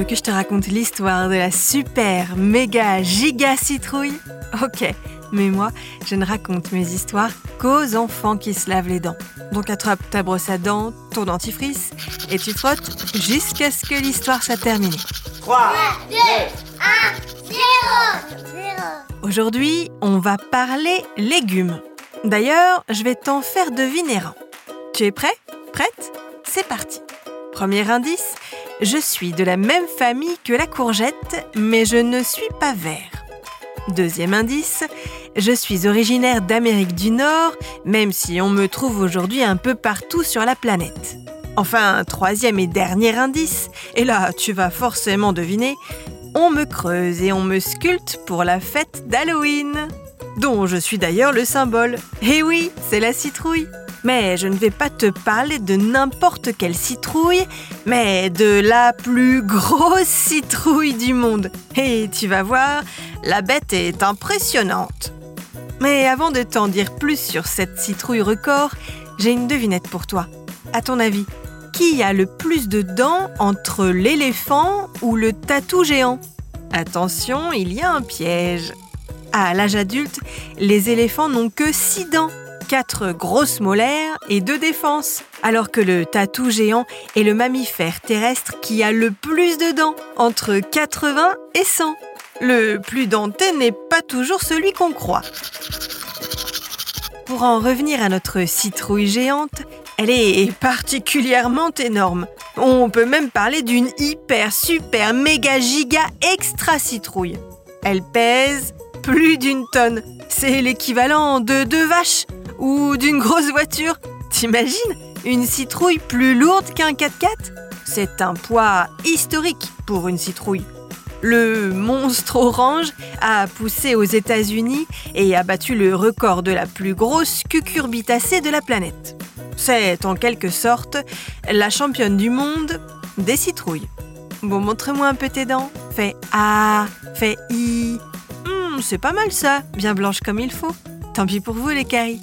Veux que je te raconte l'histoire de la super, méga, giga citrouille? Ok, mais moi, je ne raconte mes histoires qu'aux enfants qui se lavent les dents. Donc attrape ta brosse à dents, ton dentifrice, et tu frottes jusqu'à ce que l'histoire soit terminée. 3, 2, 1, 0 Aujourd'hui, on va parler légumes. D'ailleurs, je vais t'en faire deviner un. Tu es prêt? Prête? C'est parti. Premier indice, je suis de la même famille que la courgette, mais je ne suis pas vert. Deuxième indice, je suis originaire d'Amérique du Nord, même si on me trouve aujourd'hui un peu partout sur la planète. Enfin, troisième et dernier indice, et là tu vas forcément deviner, on me creuse et on me sculpte pour la fête d'Halloween, dont je suis d'ailleurs le symbole. Eh oui, c'est la citrouille. Mais je ne vais pas te parler de n'importe quelle citrouille, mais de la plus grosse citrouille du monde. Et tu vas voir, la bête est impressionnante. Mais avant de t'en dire plus sur cette citrouille record, j'ai une devinette pour toi. À ton avis, qui a le plus de dents entre l'éléphant ou le tatou géant? Attention, il y a un piège. À l'âge adulte, les éléphants n'ont que 6 dents, 4 grosses molaires et 2 défenses, alors que le tatou géant est le mammifère terrestre qui a le plus de dents, entre 80 et 100. Le plus denté n'est pas toujours celui qu'on croit. Pour en revenir à notre citrouille géante, elle est particulièrement énorme. On peut même parler d'une hyper, super, méga, giga, extra citrouille. Elle pèse plus d'une tonne. C'est l'équivalent de deux vaches ou d'une grosse voiture. T'imagines? Une citrouille plus lourde qu'un 4x4 C'est un poids historique pour une citrouille. Le monstre orange a poussé aux États-Unis et a battu le record de la plus grosse cucurbitacée de la planète. C'est en quelque sorte la championne du monde des citrouilles. Bon, montre-moi un peu tes dents. Fais A, fais I. Hmm, c'est pas mal ça, bien blanche comme il faut. Tant pis pour vous les caries.